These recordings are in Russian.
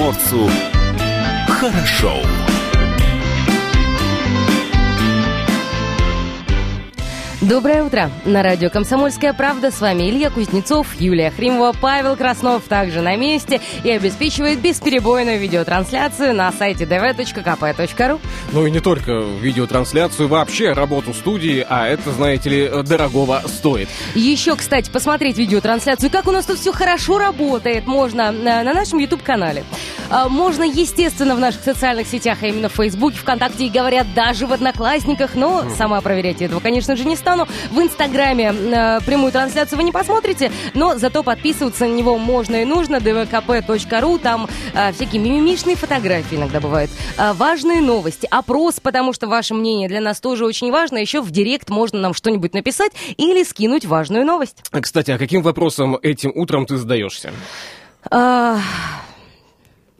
приморцу хорошо. Доброе утро. На радио «Комсомольская правда» с вами Илья Кузнецов, Юлия Хримова, Павел Краснов также на месте и обеспечивает бесперебойную видеотрансляцию на сайте dv.kp.ru. Ну и не только видеотрансляцию, вообще работу студии, а это, знаете ли, дорогого стоит. Еще, кстати, посмотреть видеотрансляцию, как у нас тут все хорошо работает, можно на, на нашем YouTube-канале. А, можно, естественно, в наших социальных сетях, а именно в Фейсбуке, ВКонтакте и, говорят, даже в Одноклассниках, но сама проверять этого, конечно же, не стану стану. В Инстаграме э, прямую трансляцию вы не посмотрите, но зато подписываться на него можно и нужно. dvkp.ru, там э, всякие мимимишные фотографии иногда бывают. Э, важные новости, опрос, потому что ваше мнение для нас тоже очень важно. Еще в директ можно нам что-нибудь написать или скинуть важную новость. Кстати, а каким вопросом этим утром ты задаешься? А...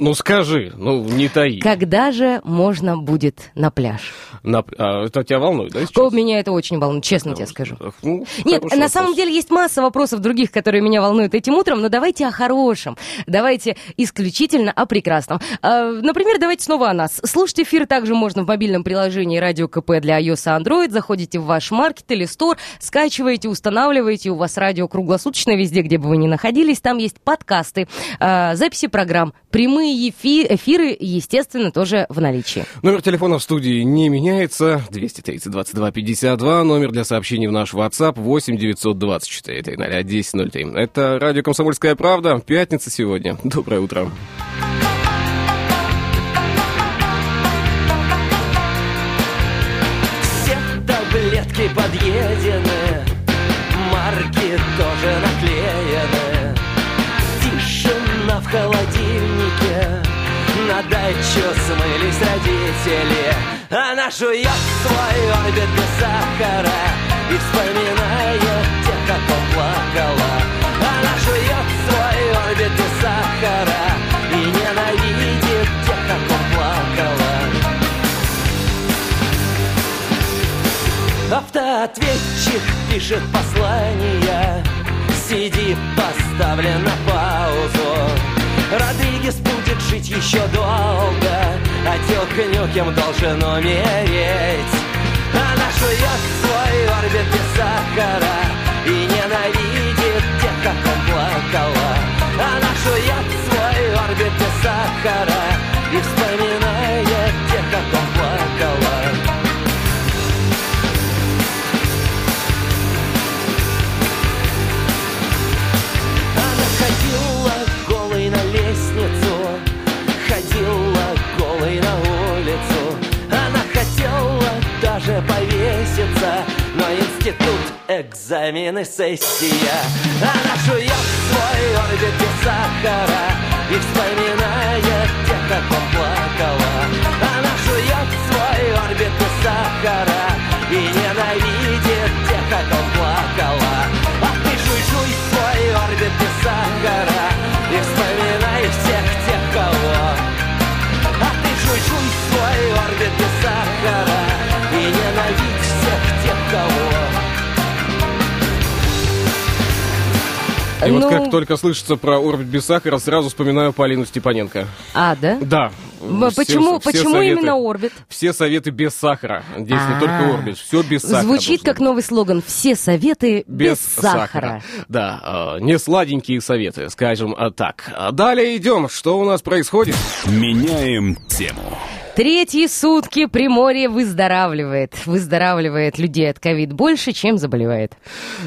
Ну скажи, ну не таи. Когда же можно будет на пляж? На, а, это тебя волнует, да? Сейчас? Меня это очень волнует, честно тебе скажу. Ну, Нет, на вопрос. самом деле есть масса вопросов других, которые меня волнуют этим утром, но давайте о хорошем. Давайте исключительно о прекрасном. А, например, давайте снова о нас. Слушать эфир также можно в мобильном приложении Радио КП для iOS и Android. Заходите в ваш маркет или стор, скачиваете, устанавливаете. У вас радио круглосуточно везде, где бы вы ни находились. Там есть подкасты, а, записи программ, прямые прямые эфиры, естественно, тоже в наличии. Номер телефона в студии не меняется. 230 22 52. Номер для сообщений в наш WhatsApp 8 924 300 10 03. Это радио «Комсомольская правда». Пятница сегодня. Доброе утро. Все таблетки подъедены, марки тоже наклеены. На дачу смылись родители Она жует свой орбит без сахара. И вспоминает тех, он плакала. Она жует свой орбит без сахара. И ненавидит тех, он плакала. Автоответчик пишет послание. Сиди, поставлен на паузу Родригес будет жить еще долго А тетка Нюкем должен умереть. Она жует свой орбит без сахара И ненавидит тех, как он плакала Она жует свой орбит без сахара И вспоминает повеситься Но институт, экзамены, сессия. Она жует свой орбит без сахара И вспоминает тех, как он плакала. Она жует свой орбит без сахара И ненавидит тех, как он плакала. А ты жуй-жуй свой орбит без сахара И вспоминай всех тех, кого. А ты жуй-жуй свой орбит без сахара И ну... вот как только слышится про орбит без сахара, сразу вспоминаю Полину Степаненко. А, да? Да. Почему, все, почему советы, именно орбит? Все советы без сахара. Здесь А-а-а. не только орбит, все без сахара. Звучит как новый слоган. Все советы без, без сахара. сахара. Да, э, не сладенькие советы, скажем так. Далее идем. Что у нас происходит? Меняем тему. Третьи сутки Приморье выздоравливает. Выздоравливает людей от ковид больше, чем заболевает.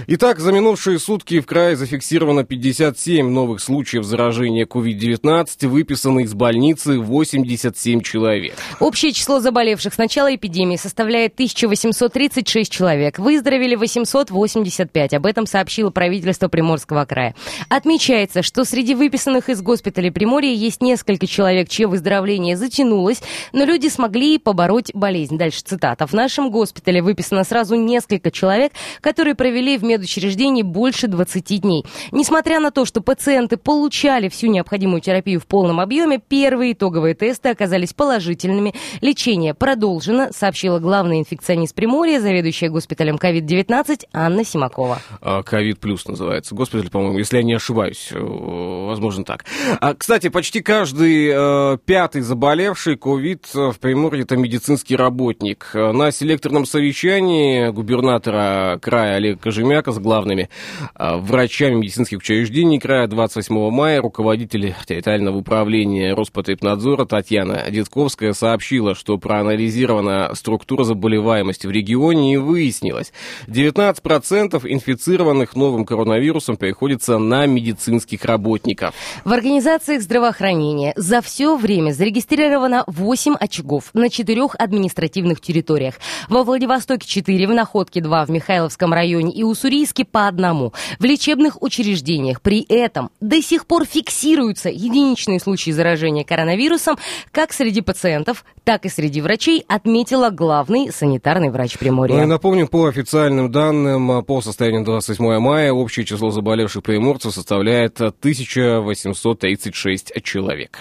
Итак, за минувшие сутки в крае зафиксировано 57 новых случаев заражения COVID-19, выписаны из больницы 87 человек. Общее число заболевших с начала эпидемии составляет 1836 человек. Выздоровели 885. Об этом сообщило правительство Приморского края. Отмечается, что среди выписанных из госпиталя Приморья есть несколько человек, чье выздоровление затянулось, но но люди смогли побороть болезнь. Дальше цитата. В нашем госпитале выписано сразу несколько человек, которые провели в медучреждении больше 20 дней. Несмотря на то, что пациенты получали всю необходимую терапию в полном объеме, первые итоговые тесты оказались положительными. Лечение продолжено, сообщила главный инфекционист Приморья, заведующая госпиталем COVID-19 Анна Симакова. А, Ковид плюс называется госпиталь, по-моему, если я не ошибаюсь. Э, возможно, так. А, кстати, почти каждый э, пятый заболевший ковид в Приморье – это медицинский работник. На селекторном совещании губернатора края Олега Кожемяка с главными э, врачами медицинских учреждений края 28 мая руководитель территориального управления Роспотребнадзора Татьяна Детковская сообщила, что проанализирована структура заболеваемости в регионе и выяснилось, 19% инфицированных новым коронавирусом приходится на медицинских работников. В организациях здравоохранения за все время зарегистрировано 8 очагов на четырех административных территориях. Во Владивостоке 4, в Находке 2, в Михайловском районе и Уссурийске по одному. В лечебных учреждениях при этом до сих пор фиксируются единичные случаи заражения коронавирусом как среди пациентов, так и среди врачей, отметила главный санитарный врач Приморья. Ну и напомним, по официальным данным, по состоянию 28 мая общее число заболевших приморцев составляет 1836 человек.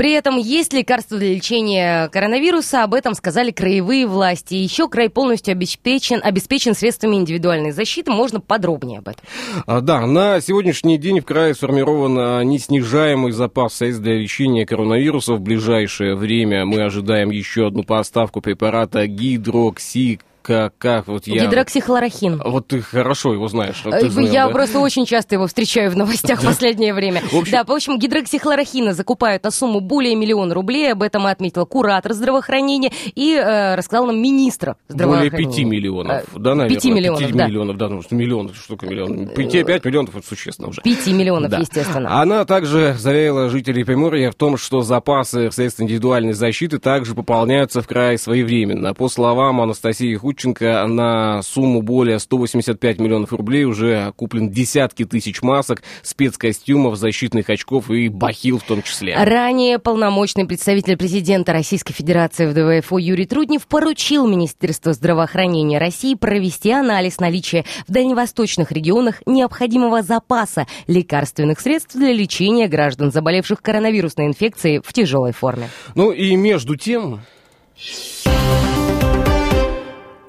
При этом есть лекарства для лечения коронавируса, об этом сказали краевые власти. Еще край полностью обеспечен, обеспечен средствами индивидуальной защиты. Можно подробнее об этом. А, да, на сегодняшний день в крае сформирован а, неснижаемый запас средств для лечения коронавируса. В ближайшее время мы ожидаем еще одну поставку препарата гидроксик как, как вот я... Гидроксихлорохин. Вот ты хорошо его знаешь. Ты знал, я да? просто очень часто его встречаю в новостях в последнее время. В общем- Да, в общем, гидроксихлорохина закупают на сумму более миллиона рублей. Об этом отметила куратор здравоохранения и э, рассказал нам министр Более здравоохранения. 5 миллионов, Э, да, наверное? пяти миллионов, 5 да. миллионов, да, ну что миллион, что такое миллион? 5, 5 миллионов, это существенно уже. 5 миллионов, Да. естественно. Она также заверила жителей Приморья в том, что запасы средств индивидуальной защиты также пополняются в крае своевременно. По словам Анастасии Худченко, на сумму более 185 миллионов рублей уже куплен десятки тысяч масок, спецкостюмов, защитных очков и бахил в том числе. Ранее полномочный представитель президента Российской Федерации в ДВФО Юрий Труднев поручил Министерству здравоохранения России провести анализ наличия в дальневосточных регионах необходимого запаса лекарственных средств для лечения граждан, заболевших коронавирусной инфекцией в тяжелой форме. Ну и между тем...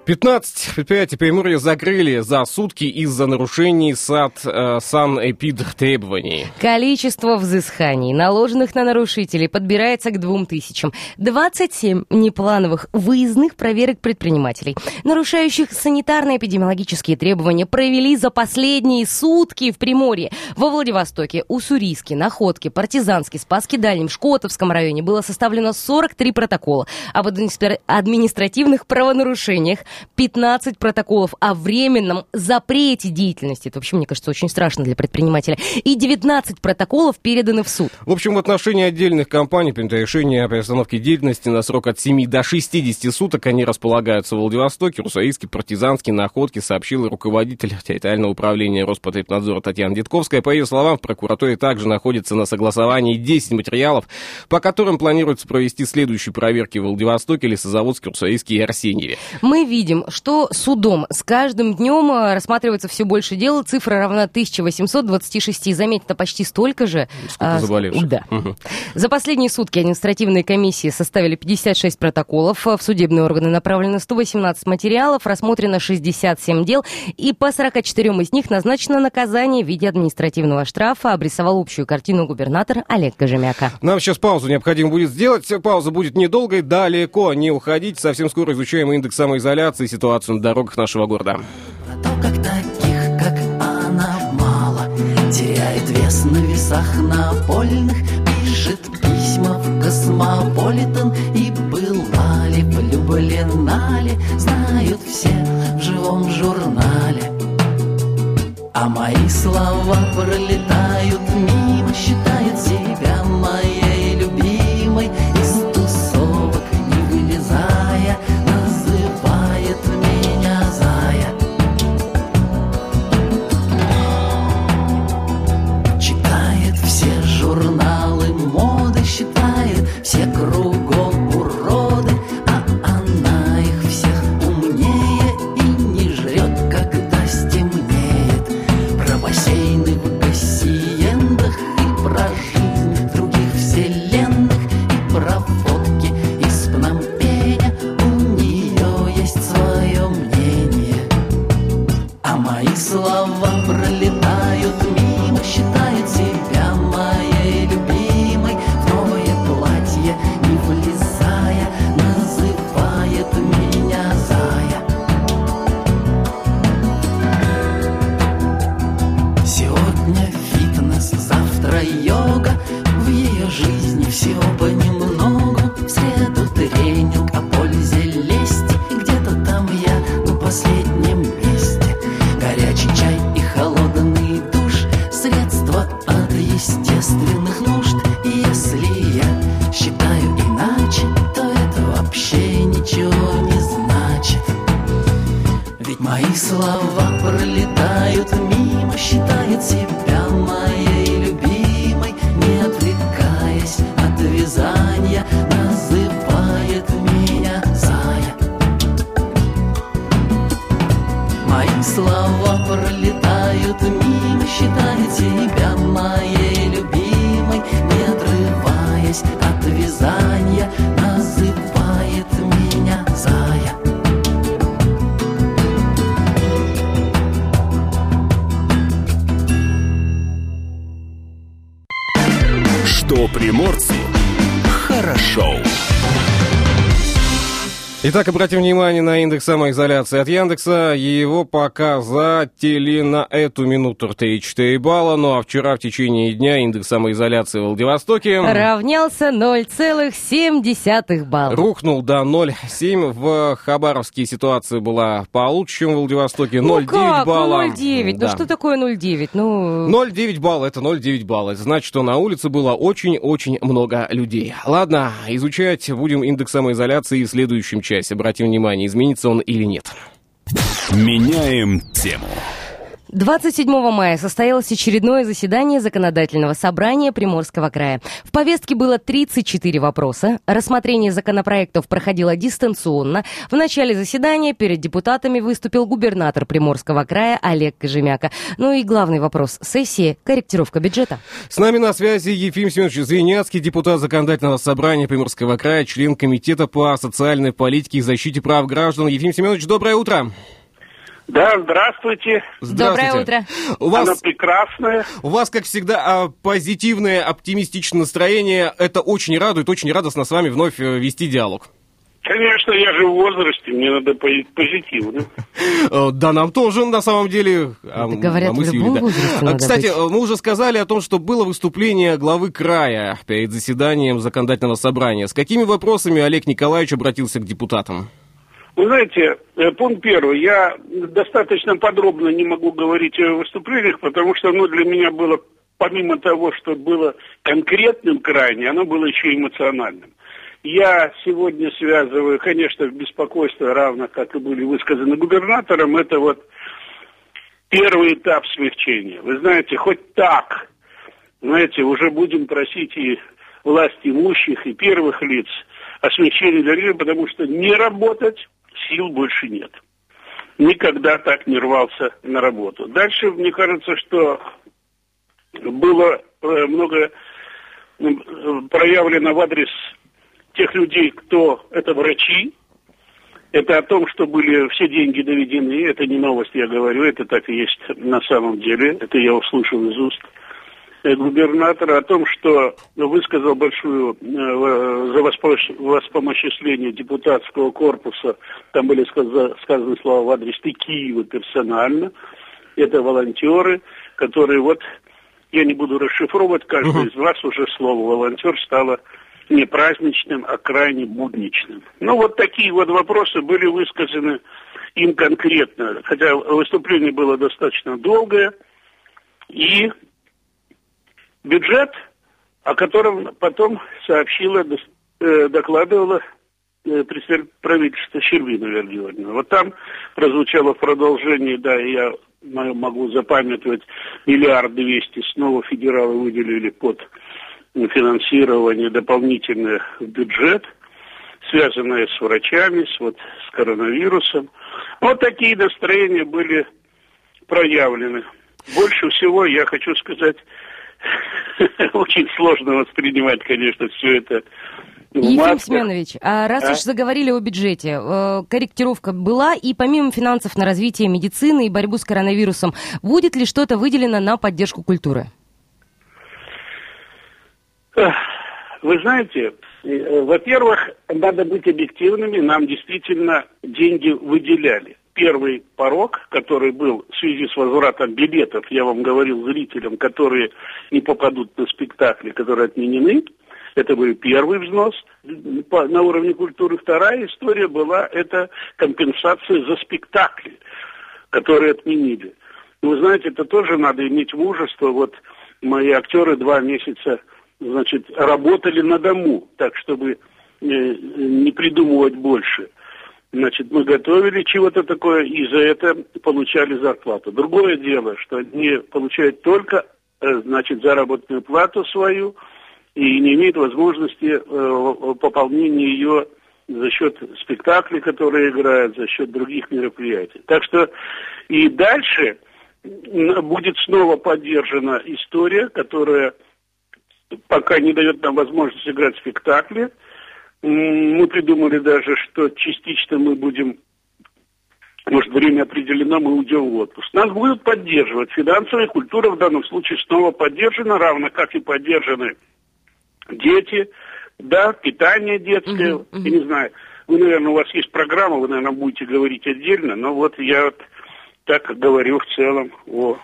15 предприятий Приморья закрыли за сутки из-за нарушений сад, э, санэпид требований. Количество взысканий, наложенных на нарушителей, подбирается к двум тысячам. 27 неплановых выездных проверок предпринимателей, нарушающих санитарно-эпидемиологические требования, провели за последние сутки в Приморье. Во Владивостоке, Уссурийске, Находке, Партизанске, Спаске Дальнем, Шкотовском районе было составлено 43 протокола об администра- административных правонарушениях, 15 протоколов о временном запрете деятельности. Это вообще, мне кажется, очень страшно для предпринимателя. И 19 протоколов переданы в суд. В общем, в отношении отдельных компаний принято решение о приостановке деятельности на срок от 7 до 60 суток. Они располагаются в Владивостоке, Русаиске, Партизанске, Находке, сообщил руководитель территориального управления Роспотребнадзора Татьяна Дедковская. По ее словам, в прокуратуре также находится на согласовании 10 материалов, по которым планируется провести следующие проверки в Владивостоке, Лесозаводске, Русаиске и Арсеньеве. Мы видим, что судом с каждым днем э, рассматривается все больше дел. Цифра равна 1826. Заметь, это почти столько же. Сколько А, заболевших. Да. За последние сутки административные комиссии составили 56 протоколов. В судебные органы направлено 118 материалов, рассмотрено 67 дел. И по 44 из них назначено наказание в виде административного штрафа. Обрисовал общую картину губернатор Олег Кожемяка. Нам сейчас паузу необходимо будет сделать. Пауза будет недолгой, далеко не уходить. Совсем скоро изучаем индекс самоизоляции и ситуацию на дорогах нашего города. Как таких, как она, мало Теряет вес на весах напольных Пишет письма в Космополитен И была ли, влюблена ли Знают все в живом журнале А мои слова пролетают мимо Считает себя моей Итак, обратим внимание на индекс самоизоляции от Яндекса. Его показатели на эту минуту 3,4 балла. Ну а вчера в течение дня индекс самоизоляции в Владивостоке Равнялся 0,7 балла. рухнул до 0,7. В Хабаровске ситуация была получше, чем в Владивостоке. 0,9 ну как? балла. Ну 0,9. Да. Ну что такое 0,9? Ну... 0,9 балла, это 0,9 балла. Это значит, что на улице было очень-очень много людей. Ладно, изучать будем индекс самоизоляции в следующем часе. Обратим внимание, изменится он или нет. Меняем тему. 27 мая состоялось очередное заседание Законодательного собрания Приморского края. В повестке было 34 вопроса. Рассмотрение законопроектов проходило дистанционно. В начале заседания перед депутатами выступил губернатор Приморского края Олег Кожемяка. Ну и главный вопрос сессии – корректировка бюджета. С нами на связи Ефим Семенович Звеняцкий, депутат Законодательного собрания Приморского края, член Комитета по социальной политике и защите прав граждан. Ефим Семенович, доброе утро. Да, здравствуйте. Доброе утро. У Она вас, прекрасная. у вас, как всегда, а, позитивное, оптимистичное настроение. Это очень радует, очень радостно с вами вновь э, вести диалог. Конечно, я же в возрасте, мне надо пози- позитивно. Э, Да, нам тоже, на самом деле. а, говорят, а мы в Юлей, да. А, Кстати, быть. мы уже сказали о том, что было выступление главы края перед заседанием законодательного собрания. С какими вопросами Олег Николаевич обратился к депутатам? Вы знаете, э, пункт первый. Я достаточно подробно не могу говорить о выступлениях, потому что оно для меня было, помимо того, что было конкретным крайне, оно было еще эмоциональным. Я сегодня связываю, конечно, беспокойство, равно как и были высказаны губернатором, это вот первый этап смягчения. Вы знаете, хоть так, знаете, уже будем просить и власть имущих, и первых лиц о смягчении для потому что не работать сил больше нет. Никогда так не рвался на работу. Дальше, мне кажется, что было э, много э, проявлено в адрес тех людей, кто это врачи, это о том, что были все деньги доведены, это не новость, я говорю, это так и есть на самом деле, это я услышал из уст губернатора, о том, что высказал большую э, за воспо- воспомоществление депутатского корпуса, там были сказа- сказаны слова в адрес и Киева персонально, это волонтеры, которые вот, я не буду расшифровывать, каждый из вас уже слово волонтер стало не праздничным, а крайне будничным. Ну, вот такие вот вопросы были высказаны им конкретно, хотя выступление было достаточно долгое, и бюджет, о котором потом сообщила, э, докладывала э, представитель правительства Щербина Вера Георгиевна. Вот там прозвучало в продолжении, да, я могу запамятовать, миллиард двести снова федералы выделили под финансирование дополнительное в бюджет, связанное с врачами, с, вот, с коронавирусом. Вот такие настроения были проявлены. Больше всего, я хочу сказать, очень сложно воспринимать, конечно, все это Ефим. Семенович, а раз А? уж заговорили о бюджете, э, корректировка была, и помимо финансов на развитие медицины и борьбу с коронавирусом, будет ли что-то выделено на поддержку культуры? Вы знаете, э, во-первых, надо быть объективными, нам действительно деньги выделяли. Первый порог, который был в связи с возвратом билетов, я вам говорил зрителям, которые не попадут на спектакли, которые отменены, это был первый взнос на уровне культуры. Вторая история была, это компенсация за спектакли, которые отменили. Вы знаете, это тоже надо иметь мужество. Вот мои актеры два месяца, значит, работали на дому, так чтобы э, не придумывать больше. Значит, мы готовили чего-то такое, и за это получали зарплату. Другое дело, что они получают только, э, значит, заработную плату свою и не имеют возможности э, пополнения ее за счет спектаклей, которые играют, за счет других мероприятий. Так что и дальше будет снова поддержана история, которая пока не дает нам возможность играть спектакли. Мы придумали даже, что частично мы будем, может, время определено, мы уйдем в отпуск. Нас будут поддерживать. Финансовая культура в данном случае снова поддержана, равно как и поддержаны дети, да, питание детское, Мгм, мгм. я не знаю. Вы, наверное, у вас есть программа, вы, наверное, будете говорить отдельно, но вот я вот так говорю в целом о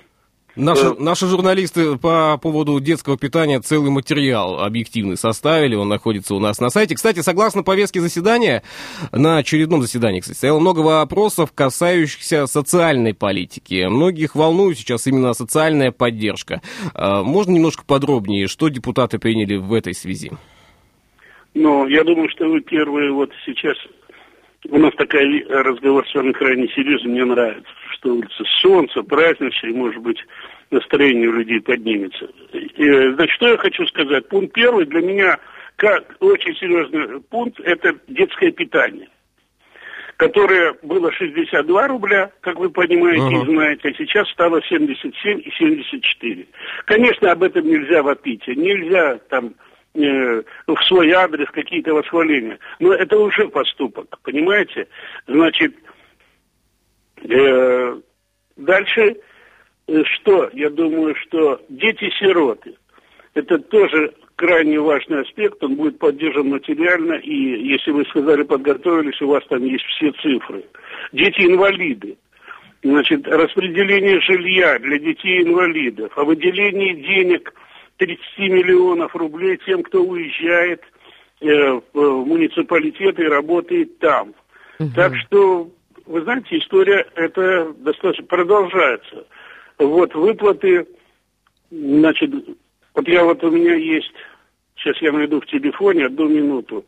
Наши, Э. наши журналисты по поводу детского питания целый материал объективный составили, он находится у нас на сайте. Кстати, согласно повестке заседания, на очередном заседании, кстати, стояло много вопросов, касающихся социальной политики. Многих волнует сейчас именно социальная поддержка. А, Можно немножко подробнее, что депутаты приняли в этой связи? Но я думаю, что вы первые вот сейчас... У нас такой разговор с вами крайне серьезный, мне нравится, что улица солнце, праздничное, может быть, настроение у людей поднимется. Значит, что я хочу сказать? Пункт первый для меня, как очень серьезный пункт, это детское питание которое было 62 рубля, как вы понимаете Ага. и знаете, а сейчас стало 77 и 74. Конечно, об этом нельзя вопить, нельзя там э, в свой адрес какие-то восхваления, но это уже поступок, понимаете? Значит, э, дальше э, что? Я думаю, что дети-сироты, это тоже крайне важный аспект, он будет поддержан материально, и если вы сказали, подготовились, у вас там есть все цифры. Дети-инвалиды, значит, распределение жилья для детей-инвалидов, о выделении денег 30 миллионов рублей тем, кто уезжает э, в муниципалитеты и работает там. Так что, вы знаете, история эта достаточно продолжается. Вот выплаты, значит, вот я вот у меня есть, сейчас я найду в телефоне одну минуту.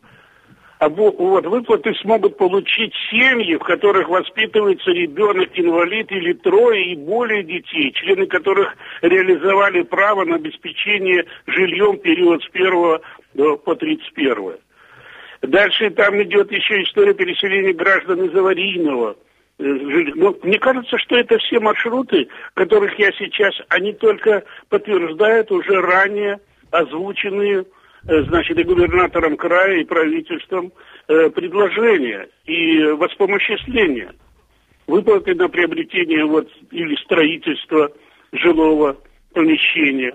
А во- вот выплаты смогут получить семьи, в которых воспитывается ребенок инвалид или трое и более детей, члены которых реализовали право на обеспечение жильем период с 1 до- по 31. Дальше там идет еще история переселения граждан из аварийного. э. Ну, мне кажется, что это все маршруты, которых я сейчас, они только подтверждают уже ранее озвученные, э, значит, и губернатором края, и правительством э, предложения и воспомоществления. Выплаты на приобретение вот, или строительство жилого помещения.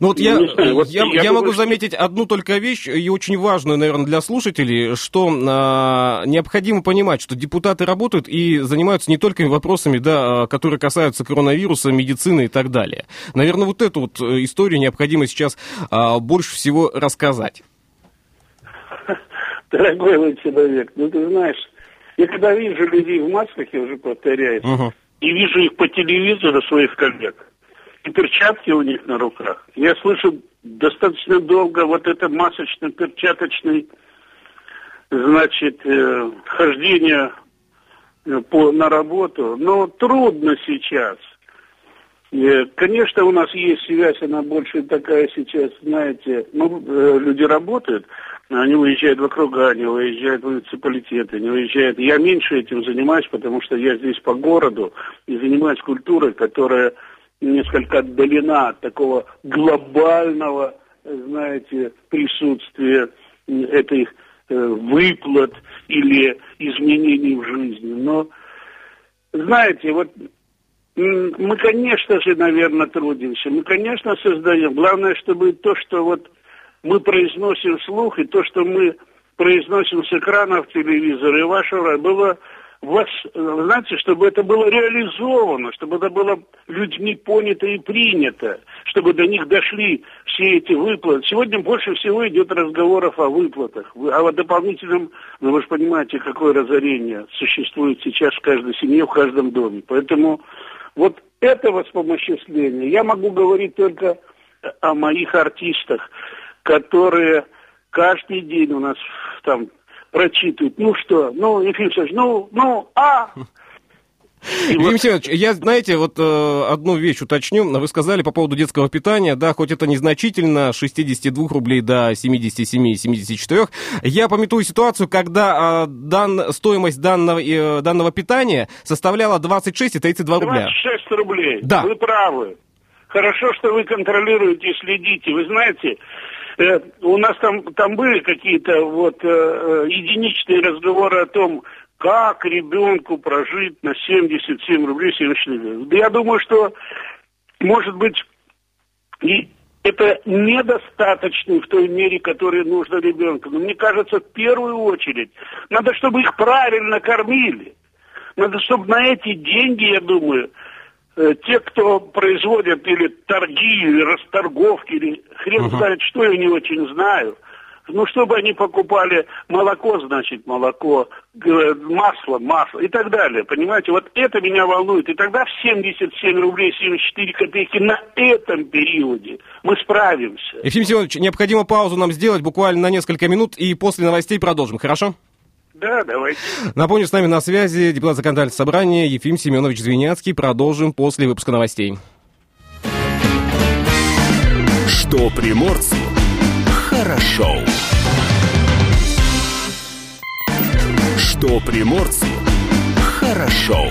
Ну вот я, Не знаю, вот я, я я думаю, могу что- заметить одну только вещь, и очень важную, наверное, для слушателей, что а, необходимо понимать, что депутаты работают и занимаются не только вопросами, да, а, которые касаются коронавируса, медицины и так далее. Наверное, вот эту вот э, историю необходимо сейчас а, больше всего рассказать. Дорогой мой человек, ну ты знаешь, я когда вижу людей в масках, я уже повторяюсь, Мгм. и вижу их по телевизору, своих коллег, и перчатки у них на руках, я слышу достаточно долго вот это масочно-перчаточный, значит, э, хождение э, по, на работу, но трудно сейчас. Э, Конечно, у нас есть связь, она больше такая сейчас, знаете, ну, э, люди работают, они уезжают в округа, они уезжают в муниципалитеты, они уезжают. Я меньше этим занимаюсь, потому что я здесь по городу и занимаюсь культурой, которая несколько отдалена от такого глобального, знаете, присутствия этой э, выплат или изменений в жизни. Но, знаете, вот мы, конечно же, наверное, трудимся, мы, конечно, создаем. Главное, чтобы то, что вот мы произносим вслух, и то, что мы произносим с экранов телевизора и вашего, было вас, знаете, чтобы это было реализовано, чтобы это было людьми понято и принято, чтобы до них дошли все эти выплаты. Сегодня больше всего идет разговоров о выплатах, о дополнительном, ну вы же понимаете, какое разорение существует сейчас в каждой семье, в каждом доме. Поэтому вот это воспомоществление, я могу говорить только о моих артистах, которые каждый день у нас там прочитывают. Ну что, ну, Ефим Алексеевич, ну, ну, а... Вот- Семенович, я, знаете, вот э, одну вещь уточню. Вы сказали по поводу детского питания, да, хоть это незначительно, с 62 рублей до 77-74. Я пометую ситуацию, когда э, дан- стоимость данного, э, данного питания составляла 26 и 32 рубля. 26 рублей. Да. Вы правы. Хорошо, что вы контролируете и следите. Вы знаете, э, у нас там, там были какие-то вот э, э, единичные разговоры о том, как ребенку прожить на 77 рублей 74 гривен. Да Я думаю, что, может быть, и это недостаточно в той мере, которая нужна ребенку. Но мне кажется, в первую очередь, надо, чтобы их правильно кормили. Надо, чтобы на эти деньги, я думаю, те, кто производят или торги, или расторговки, или хрен знает что, я не очень знаю. Ну, чтобы они покупали молоко, значит, молоко, масло, масло и так далее. Понимаете, вот это меня волнует. И тогда в 77 рублей 74 копейки на этом периоде мы справимся. Ефим Семенович, необходимо паузу нам сделать буквально на несколько минут, и после новостей продолжим, хорошо? Да, давайте. Напомню, с нами на связи депутат законодательного собрания Ефим Семенович Звеняцкий. Продолжим после выпуска новостей. Что приморцу хорошо. Что приморцу хорошо.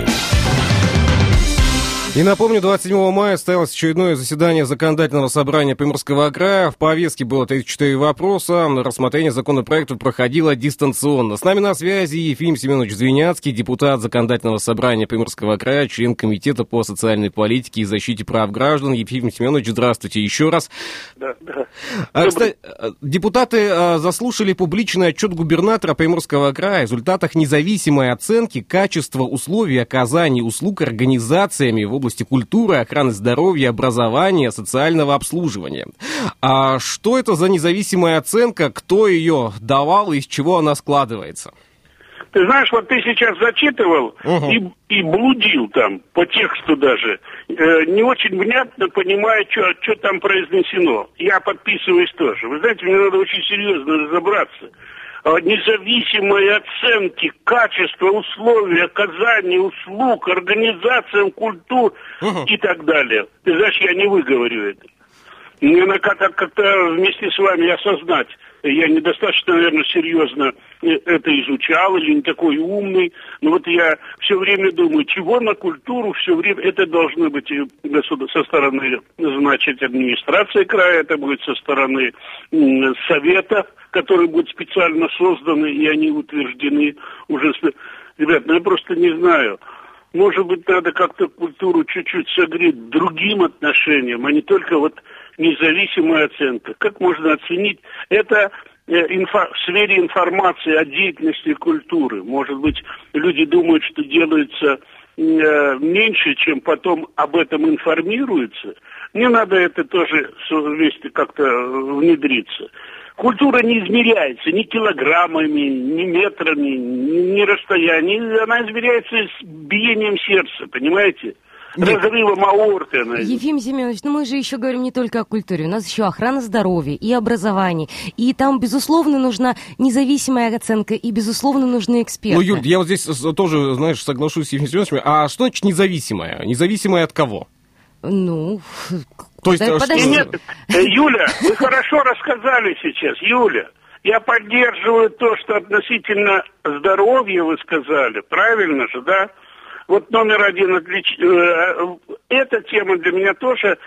И напомню, 27 мая состоялось очередное заседание законодательного собрания Приморского края. В повестке было 34 вопроса. Рассмотрение законопроекта проходило дистанционно. С нами на связи Ефим Семенович Звеняцкий, депутат законодательного собрания Приморского края, член Комитета по социальной политике и защите прав граждан. Ефим Семенович, здравствуйте еще раз. Да, да. А, кстати, э, депутаты э, заслушали публичный отчет губернатора Приморского края о результатах независимой оценки качества условий оказания услуг организациями в области культуры, охраны здоровья, образования, социального обслуживания. А что это за независимая оценка, кто ее давал и из чего она складывается? Ты знаешь, вот ты сейчас зачитывал Мгм. и, и блудил там, по тексту даже, э, не очень внятно понимая, что там произнесено. Я подписываюсь тоже. Вы знаете, мне надо очень серьезно разобраться. А, Независимой оценки качества, условий, оказания услуг, организациям культур и так далее. Ты знаешь, я не выговорю это. Мне надо как-то, вместе с вами осознать. Я недостаточно, наверное, серьезно это изучал или не такой умный. Но вот я все время думаю, чего на культуру все время... Это должно быть государ- со стороны, значит, администрации края, это будет со стороны совета, которые будут специально созданы, и они утверждены уже... Ребят, ну я просто не знаю. Может быть, надо как-то культуру чуть-чуть согреть другим отношением, а не только вот независимая оценка. Как можно оценить это э, инфо- в сфере информации о деятельности культуры? Может быть, люди думают, что делается э, меньше, чем потом об этом информируются. Не надо это тоже вместе как-то э, внедриться. Культура не измеряется ни килограммами, ни метрами, ни, ни расстоянием. Она измеряется с биением сердца, понимаете? Разрывом аорты. она Ефим Семенович, ну мы же еще говорим не только о культуре, у нас еще охрана здоровья и образование. И там, безусловно, нужна независимая оценка, и, безусловно, нужны эксперты. Ну, Юль, я вот здесь тоже, знаешь, соглашусь с Ефимом Семеновичем. А что значит независимая? Независимая от кого? Ну, То есть, Подо- а что- подожди. Нет, э, Юля, вы хорошо рассказали сейчас, Юля. Я поддерживаю то, что относительно здоровья вы сказали, правильно же, да? Вот номер один отлич... э, Эта тема для меня тоже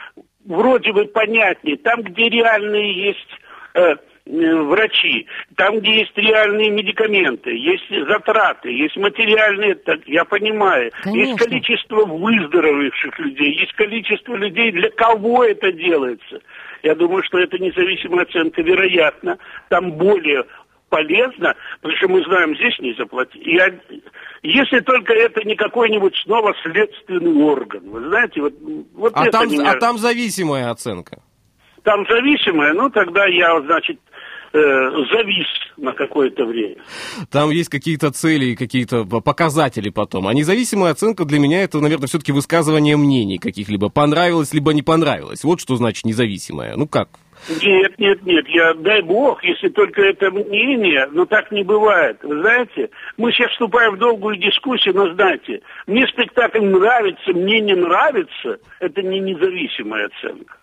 вроде бы понятнее. Там, где реальные есть э, врачи, там, где есть реальные медикаменты, есть затраты, есть материальные, так, я понимаю, Конечно. есть количество выздоровевших людей, есть количество людей, для кого это делается. Я думаю, что это независимая оценка, вероятно, там более полезно, потому что мы знаем, здесь не заплатить. Я, если только это не какой-нибудь снова следственный орган. Вы знаете, вот, вот А это там, меня... а там зависимая оценка. Там зависимое, ну тогда я, значит, э, завис на какое-то время. Там есть какие-то цели и какие-то показатели потом. А независимая оценка для меня это, наверное, все-таки высказывание мнений каких-либо. Понравилось, либо не понравилось. Вот что значит независимая. Ну как? Нет, нет, нет, я, дай бог, если только это мнение, но так не бывает. Вы знаете, мы сейчас вступаем в долгую дискуссию, но знаете, мне спектакль нравится, мне не нравится, это не независимая оценка.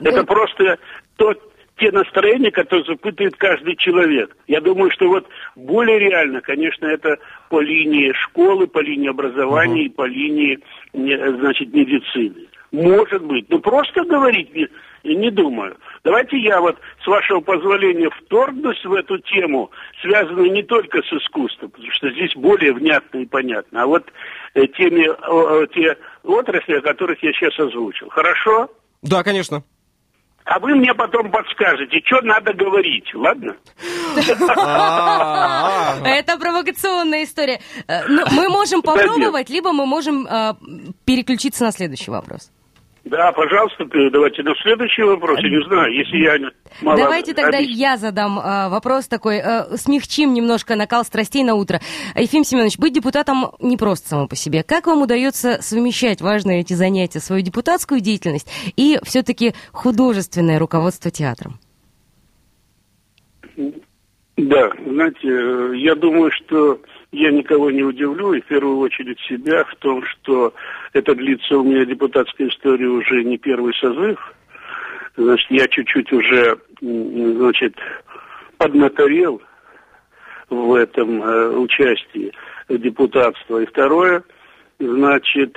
Это просто тот, те настроения, которые испытывает каждый человек. Я думаю, что вот более реально, конечно, это по линии школы, по линии образования и по линии, значит, медицины. Может быть. Но просто говорить не, не думаю. Давайте я вот, с вашего позволения, вторгнусь в эту тему, связанную не только с искусством, потому что здесь более внятно и понятно, а вот э, теми, о, те отрасли, о которых я сейчас озвучил. Хорошо? Да, конечно. А вы мне потом подскажете, что надо говорить, ладно? Это провокационная история. Э, ну, мы можем попробовать, либо мы можем э, переключиться на следующий вопрос. Да, пожалуйста, давайте на следующий вопрос. Я не знаю, если я мало Давайте тогда объясню. я задам э, вопрос такой, э, смягчим немножко накал страстей на утро. Ефим Семенович, быть депутатом не просто само по себе. Как вам удается совмещать важные эти занятия, свою депутатскую деятельность и все-таки художественное руководство театром? Да, знаете, э, я думаю, что я никого не удивлю, и в первую очередь себя в том, что это длится у меня депутатская история уже не первый созыв. Значит, я чуть-чуть уже, значит, поднаторел в этом э, участии депутатства. И второе, значит,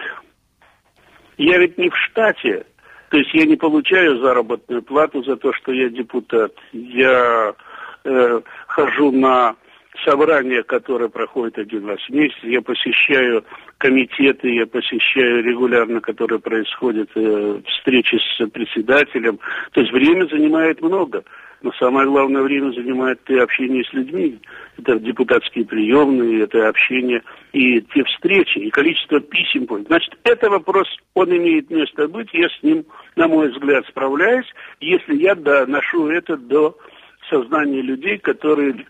я ведь не в штате, то есть я не получаю заработную плату за то, что я депутат. Я э, хожу на собрания, которые проходят один раз в месяц. Я посещаю комитеты, я посещаю регулярно, которые происходят, э, встречи с председателем. То есть время занимает много. Но самое главное время занимает и общение с людьми. Это депутатские приемные, это общение и те встречи, и количество писем. Значит, это вопрос, он имеет место быть, я с ним, на мой взгляд, справляюсь, если я доношу это до сознания людей, которые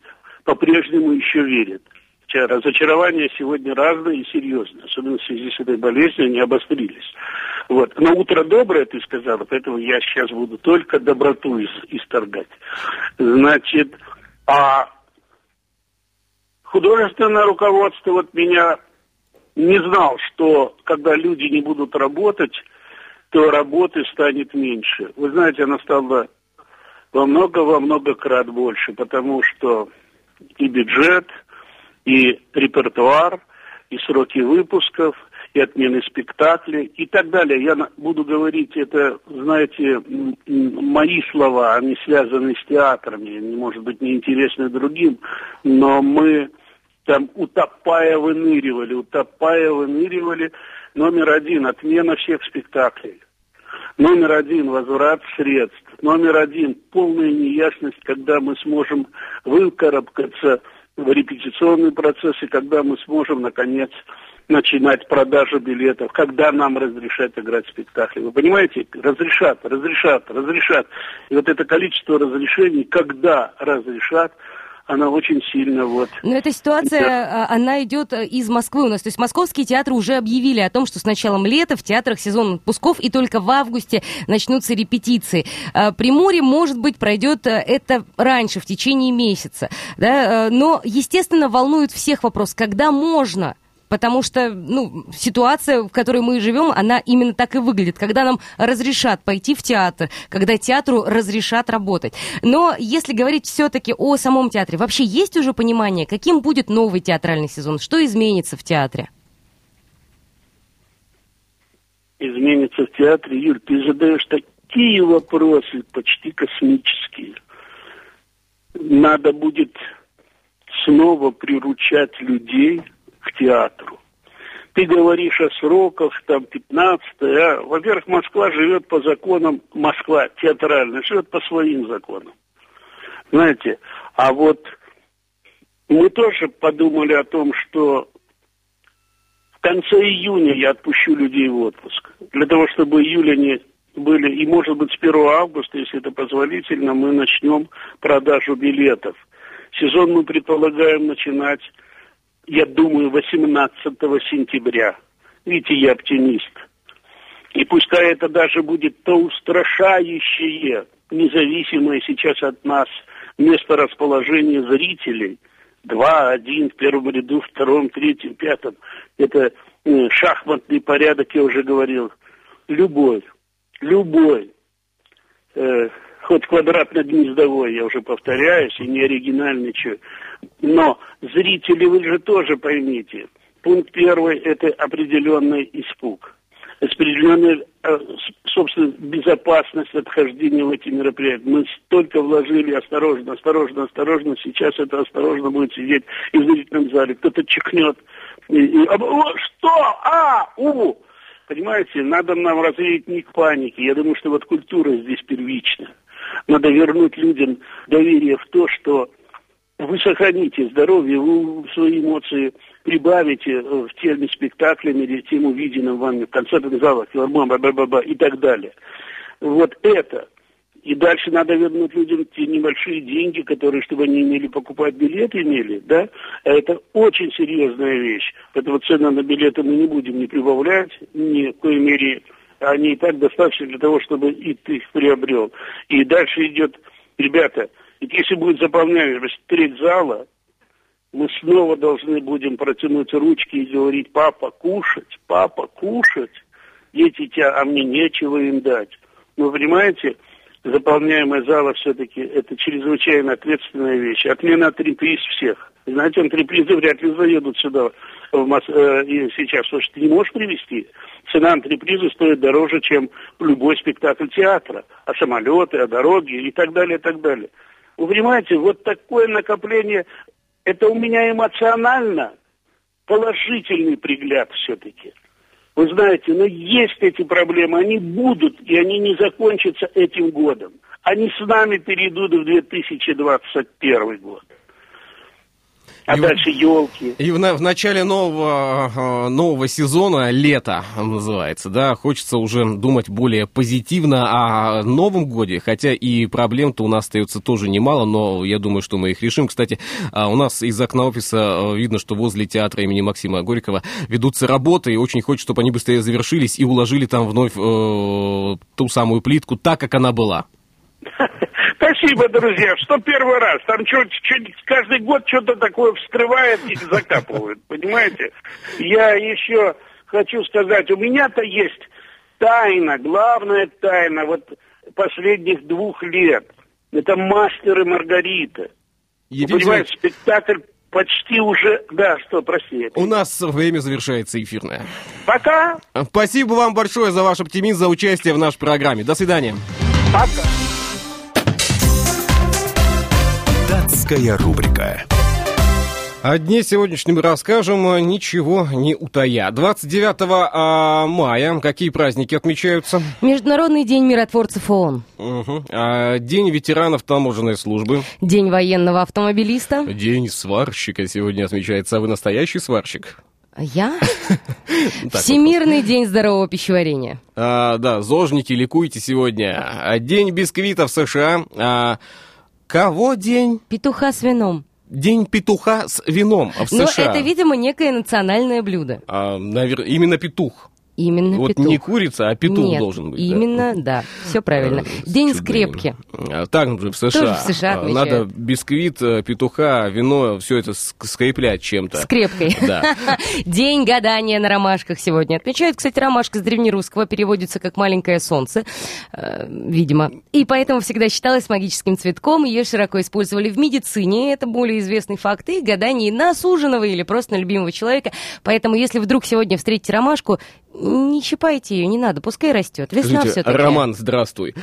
по-прежнему еще верят. Хотя Разочарования сегодня разные и серьезные, особенно в связи с этой болезнью, они обострились. Вот. Но утро доброе, ты сказала, поэтому я сейчас буду только доброту ис- исторгать. Значит, а художественное руководство вот меня не знал, что когда люди не будут работать, то работы станет меньше. Вы знаете, она стала во много-во много крат больше, потому что и бюджет, и репертуар, и сроки выпусков, и отмены спектаклей и так далее. Я буду говорить это, знаете, мои слова, они связаны с театрами, может быть, неинтересны другим, но мы там утопая выныривали, утопая выныривали. Номер один – отмена всех спектаклей. Номер один – возврат средств. Номер один – полная неясность, когда мы сможем выкарабкаться в репетиционный процесс и когда мы сможем, наконец, начинать продажу билетов, когда нам разрешат играть спектакли. Вы понимаете? Разрешат, разрешат, разрешат. И вот это количество разрешений, когда разрешат, она очень сильно вот... Но эта ситуация, а, она идет э, из Москвы у нас. То есть московские театры уже объявили о том, что с началом лета в театрах сезон отпусков, и только в августе начнутся репетиции. А, Приморье, может быть, пройдет э, это раньше, в течение месяца. Да? э, Но, естественно, волнует всех вопрос, когда можно Потому что, ну, ситуация, в которой мы живем, она именно так и выглядит. Когда нам разрешат пойти в театр, когда театру разрешат работать. Но если говорить все-таки о самом театре, вообще есть уже понимание, каким будет новый театральный сезон? Что изменится в театре? изменится в театре. Юль, ты задаешь такие вопросы, почти космические. надо будет снова приручать людей к театру. Ты говоришь о сроках, там, 15 а? Во-первых, Москва живет по законам, Москва театральная, живет по своим законам. Знаете, а вот мы тоже подумали о том, что в конце июня я отпущу людей в отпуск. Для того, чтобы июля не были, и может быть с 1 августа, если это позволительно, мы начнем продажу билетов. Сезон мы предполагаем начинать, я думаю, 18 сентября. Видите, я оптимист. И пускай это даже будет то устрашающее, независимое сейчас от нас место расположения зрителей – два, один в первом ряду, втором, третьем, пятом. Это э, шахматный порядок, я уже говорил. Любой, любой, э, хоть квадратно-гнездовой, я уже повторяюсь, и не оригинальничаю. Но зрители вы же тоже поймите. Пункт первый – это определенный испуг распределенная, э, собственно, безопасность отхождения в эти мероприятия. Мы столько вложили осторожно, осторожно, осторожно. Сейчас это осторожно будет сидеть и в зрительном зале. Кто-то чихнет. И, и, а, что? А! У! Понимаете, надо нам развеять не к панике. Я думаю, что вот культура здесь первична. Надо вернуть людям доверие в то, что вы сохраните здоровье, вы свои эмоции прибавите э, в теме спектаклями или тем увиденным вами в концертных залах, филармон, и так далее. Вот это. И дальше надо вернуть людям те небольшие деньги, которые, чтобы они имели покупать билеты, имели, да? А это очень серьезная вещь. Поэтому цены на билеты мы не будем не прибавлять, ни в коей мере они и так достаточно для того, чтобы и ты их приобрел. И дальше идет, ребята, ведь если будет заполняемость треть зала, мы снова должны будем протянуть ручки и говорить, папа, кушать, папа, кушать. Дети тебя, а мне нечего им дать. Вы понимаете, заполняемая зала все-таки это чрезвычайно ответственная вещь. Отмена антреприз всех. Знаете, антрепризы вряд ли заедут сюда в Мос... э, сейчас, потому что ты не можешь привезти. Цена антреприза стоит дороже, чем любой спектакль театра. А самолеты, а дороги и так далее, и так далее. Вы понимаете, вот такое накопление, это у меня эмоционально положительный пригляд все-таки. Вы знаете, но есть эти проблемы, они будут, и они не закончатся этим годом. Они с нами перейдут в 2021 год. А и дальше елки. И в, в начале нового, э, нового сезона, лета называется, да, хочется уже думать более позитивно о Новом годе, хотя и проблем-то у нас остается тоже немало, но я думаю, что мы их решим. Кстати, а, у нас из окна офиса э, видно, что возле театра имени Максима Горького ведутся работы, и очень хочется, чтобы они быстрее завершились и уложили там вновь э, ту самую плитку так, как она была. Спасибо, друзья. Что первый раз? Там что, каждый год что-то такое вскрывает и закапывают. Понимаете? Я еще хочу сказать, у меня-то есть тайна, главная тайна вот последних двух лет. Это мастер и Маргарита. Понимаете, спектакль почти уже... Да, что, прости. У нас время завершается эфирное. Пока. Спасибо вам большое за ваш оптимизм, за участие в нашей программе. До свидания. Пока. Датская рубрика. О дне сегодняшнем расскажем, ничего не утая. 29 а, мая какие праздники отмечаются? Международный день миротворцев ООН. Угу. А, день ветеранов таможенной службы. День военного автомобилиста. День сварщика сегодня отмечается. А вы настоящий сварщик? Я? Всемирный день здорового пищеварения. А, да, зожники, ликуйте сегодня. День бисквитов США. А, Кого день? Петуха с вином. День петуха с вином в США. Но это, видимо, некое национальное блюдо. А, навер... Именно петух. Именно вот петух. не курица, а петух Нет, должен быть. Именно, да, да все правильно. Э, День скрепки. А, так же в США. Тоже в США а, Надо бисквит, э, петуха, вино, все это скреплять чем-то. Скрепкой. Да. День гадания на ромашках сегодня. Отмечают, кстати, ромашка с древнерусского переводится как «маленькое солнце», э, видимо. И поэтому всегда считалась магическим цветком. Ее широко использовали в медицине, это более известный факт, и гадании на суженого или просто на любимого человека. Поэтому, если вдруг сегодня встретите ромашку, не щипайте ее, не надо, пускай растет. Весна все-таки. Роман, здравствуй.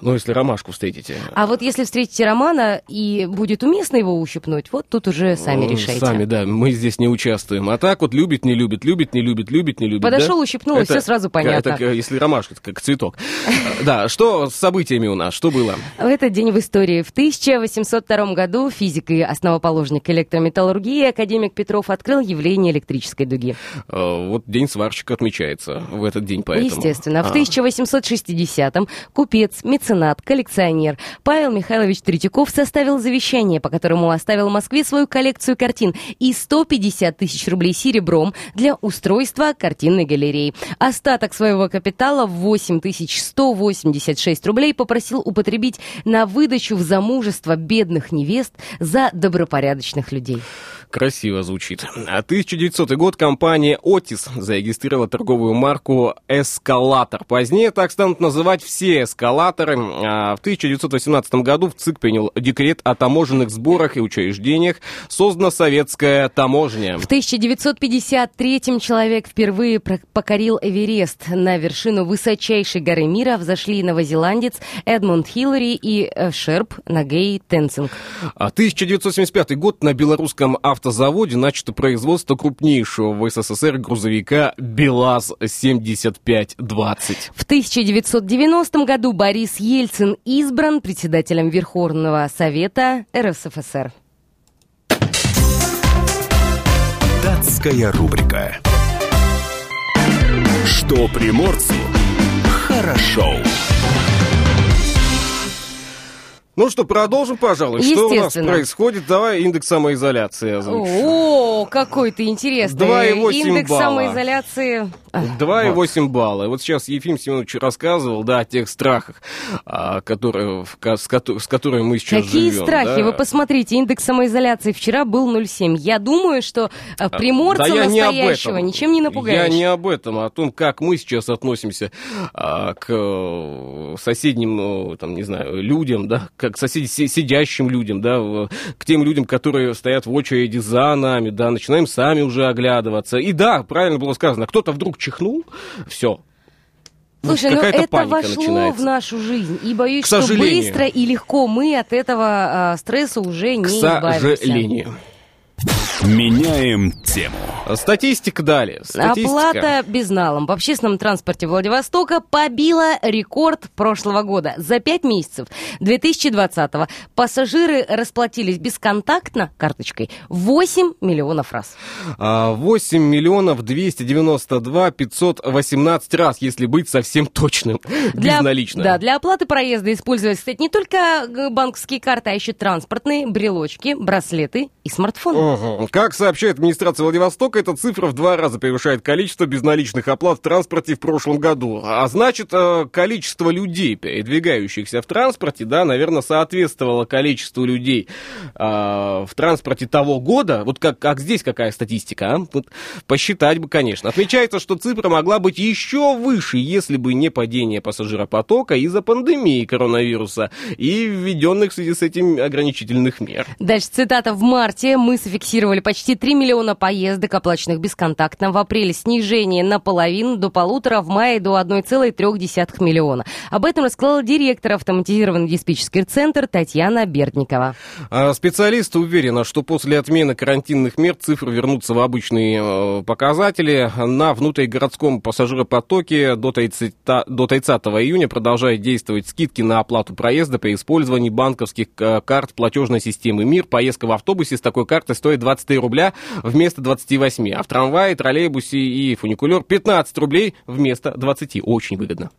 Ну, если ромашку встретите. А вот если встретите Романа и будет уместно его ущипнуть, вот тут уже сами Ну, решайте. Сами, да, мы здесь не участвуем. А так вот любит, не любит, любит, не любит, любит, не любит. Подошел, да? ущипнул, и Это- всё сразу понятно. Это, если ромашка, это как цветок. Да, что с событиями у нас, что было? В этот день в истории. В 1802 году физик и основоположник электрометаллургии академик Петров открыл явление электрической дуги. Э, Вот день сварщика отмечается в этот день, поэтому. Естественно. В А. 1860-м купец, меценат, коллекционер Павел Михайлович Третьяков составил завещание, по которому оставил Москве свою коллекцию картин и 150 тысяч рублей серебром для устройства картинной галереи. Остаток своего капитала в 8186 рублей попросил употребить на выдачу в замужество бедных невест за добропорядочных людей. Красиво звучит. А 1900 год компания Otis зарегистрировала торговую марку «Эскалатор». Позднее так станут называть все эскалаторы. А в 1918 году в ЦИК принял декрет о таможенных сборах и учреждениях. Создана советская таможня. В 1953-м человек впервые покорил Эверест. На вершину высочайшей горы мира взошли новозеландец Эдмунд Хиллари и э, шерп Нагей Тенцинг. А 1975 год на белорусском автозаводе начато производство крупнейшего в СССР грузовика БелАЗ-7520. В 1990 году Борис Ельцин избран председателем Верховного Совета РСФСР. Датская рубрика. Что приморцу хорошо. Ну что, продолжим, пожалуй. Что у нас происходит? Давай индекс самоизоляции озвучь. О, какой ты интересный. 2,8 Индекс балла. самоизоляции. А, 2,8 балла. Вот сейчас Ефим Семенович рассказывал, да, о тех страхах, а, которые, с, с которыми мы сейчас Какие живем. страхи? да. Вы посмотрите, индекс самоизоляции вчера был 0,7. Я думаю, что э, приморца Да не настоящего этом. ничем не напугаешь. Я не об этом, а о том, как мы сейчас относимся а, к э, соседним, э, там, не знаю, людям, да, как к соседи, си- сидящим людям, да, к тем людям, которые стоят в очереди за нами, да, начинаем сами уже оглядываться. И да, правильно было сказано, кто-то вдруг чихнул, все. Слушай, ну это вошло начинается. в нашу жизнь. И боюсь, К что быстро и легко мы от этого а, стресса уже не К избавимся. сожалению. Меняем тему. Статистика далее. Статистика. Оплата безналом в общественном транспорте Владивостока побила рекорд прошлого года. За пять месяцев 2020-го пассажиры расплатились бесконтактно карточкой 8 миллионов раз. А, 8 миллионов 292 518 раз, если быть совсем точным, безналично. Да, для оплаты проезда использовались, кстати, не только э, банковские карты, а еще транспортные, брелочки, браслеты и смартфоны. Мгм. Как сообщает администрация Владивостока, эта цифра в два раза превышает количество безналичных оплат в транспорте в прошлом году. А значит, э, количество людей, передвигающихся в транспорте, да, наверное, соответствовало количеству людей э, в транспорте того года. Вот как, как здесь какая статистика, а? Вот посчитать бы, конечно. Отмечается, что цифра могла быть еще выше, если бы не падение пассажиропотока из-за пандемии коронавируса и введенных в связи с этим ограничительных мер. Дальше цитата. В марте мы зафиксировали почти 3 миллиона поездок, оплаченных бесконтактно. В апреле снижение наполовину до полутора, в мае до 1,3 миллиона. Об этом рассказала директор автоматизированный диспетчерский центр Татьяна Бердникова. А Специалисты уверены, что после отмены карантинных мер цифры вернутся в обычные э, показатели. На внутригородском пассажиропотоке до 30, до 30 июня продолжают действовать скидки на оплату проезда при использовании банковских э, карт платежной системы МИР. Поездка в автобусе с такой картой стоит 23 рубля вместо 28, а в трамвае, троллейбусе и фуникулер 15 рублей вместо 20. Очень выгодно.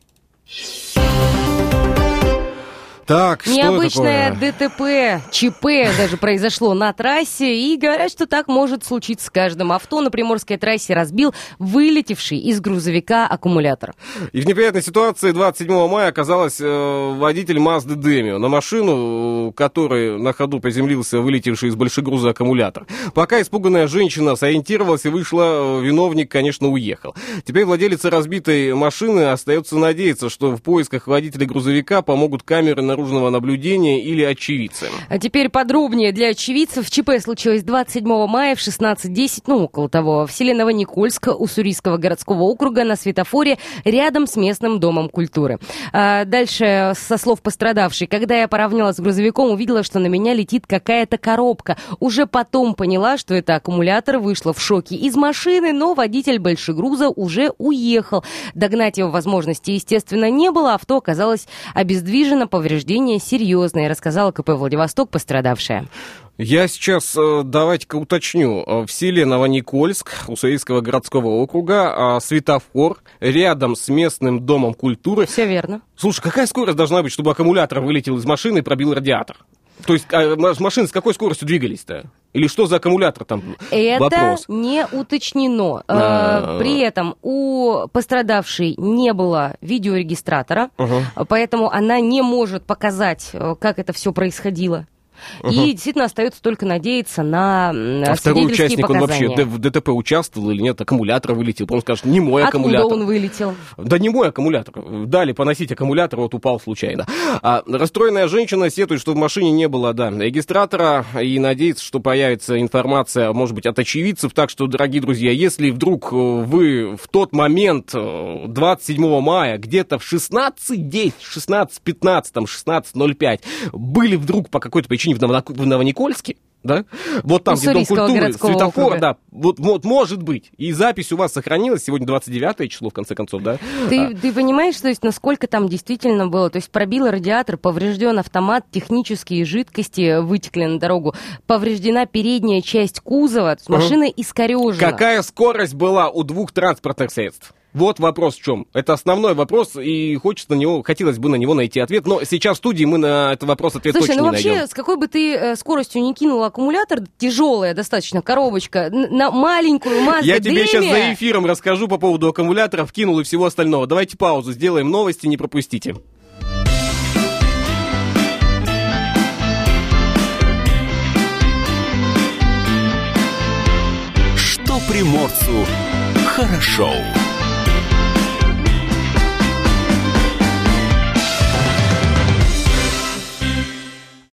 Так, Необычное такое? ДТП, ЧП даже произошло на трассе, и говорят, что так может случиться с каждым. Авто на Приморской трассе разбил вылетевший из грузовика аккумулятор. И в неприятной ситуации 27 мая оказалась э, водитель Mazda Demio. На машину, которой на ходу приземлился вылетевший из большегруза аккумулятор. Пока испуганная женщина сориентировалась и вышла, э, виновник, конечно, уехал. Теперь владелица разбитой машины остается надеяться, что в поисках водителя грузовика помогут камеры наружного наружного наблюдения или очевидцы. А теперь подробнее для очевидцев. ЧП случилось 27 мая в 16.10, ну, около того, в селе Новоникольск Уссурийского городского округа на светофоре рядом с местным домом культуры. А дальше, со слов пострадавшей, когда я поравнялась с грузовиком, увидела, что на меня летит какая-то коробка. Уже потом поняла, что это аккумулятор, вышла в шоке из машины, но водитель большегруза уже уехал. Догнать его возможности, естественно, не было. Авто оказалось обездвижено, повреждения серьезные, рассказала КП «Владивосток» пострадавшая. Я сейчас, э, давайте-ка уточню. Э, В селе Новоникольск Уссурийского городского округа а, светофор рядом с местным домом культуры. Все верно. Слушай, какая скорость должна быть, чтобы аккумулятор вылетел из машины и пробил радиатор? То есть а, маш- машины с какой скоростью двигались-то? Или что за аккумулятор там? Это Вопрос. не уточнено. Э, А. При этом у пострадавшей не было видеорегистратора, поэтому она не может показать, э, как это все происходило. И действительно остается только надеяться на А второй участник, он вообще показания. в ДТП участвовал или нет? Аккумулятор вылетел. Он скажет, не мой Откуда аккумулятор. он вылетел? Да не мой аккумулятор. Дали поносить аккумулятор, вот упал случайно. А, расстроенная женщина сетует, что в машине не было, да, регистратора, и надеется, что появится информация, может быть, от очевидцев. Так что, дорогие друзья, если вдруг э, вы в тот момент, э, 27 мая, где-то в 16.10, 16.15, там, 16.05, были вдруг по какой-то причине в, Новоно- в Новоникольске, да? Вот там, где Дом культуры, светофор, округа. да, вот, вот может быть. И запись у вас сохранилась, сегодня 29 число, в конце концов, да? Ты, ты понимаешь, то есть, насколько там действительно было? То есть пробил радиатор, поврежден автомат, технические жидкости вытекли на дорогу, повреждена передняя часть кузова, машина искорежена. Какая скорость была у двух транспортных средств? Вот вопрос в чем. Это основной вопрос, и хочется на него, хотелось бы на него найти ответ. Но сейчас в студии мы на этот вопрос ответ Слушай, точно ну не вообще, найдем. с какой бы ты э, скоростью не кинул аккумулятор, тяжелая достаточно коробочка, на маленькую Mazda Я тебе сейчас Demi, за эфиром расскажу по поводу аккумуляторов, кинул и всего остального. Давайте паузу сделаем, новости не пропустите. Что приморцу хорошо.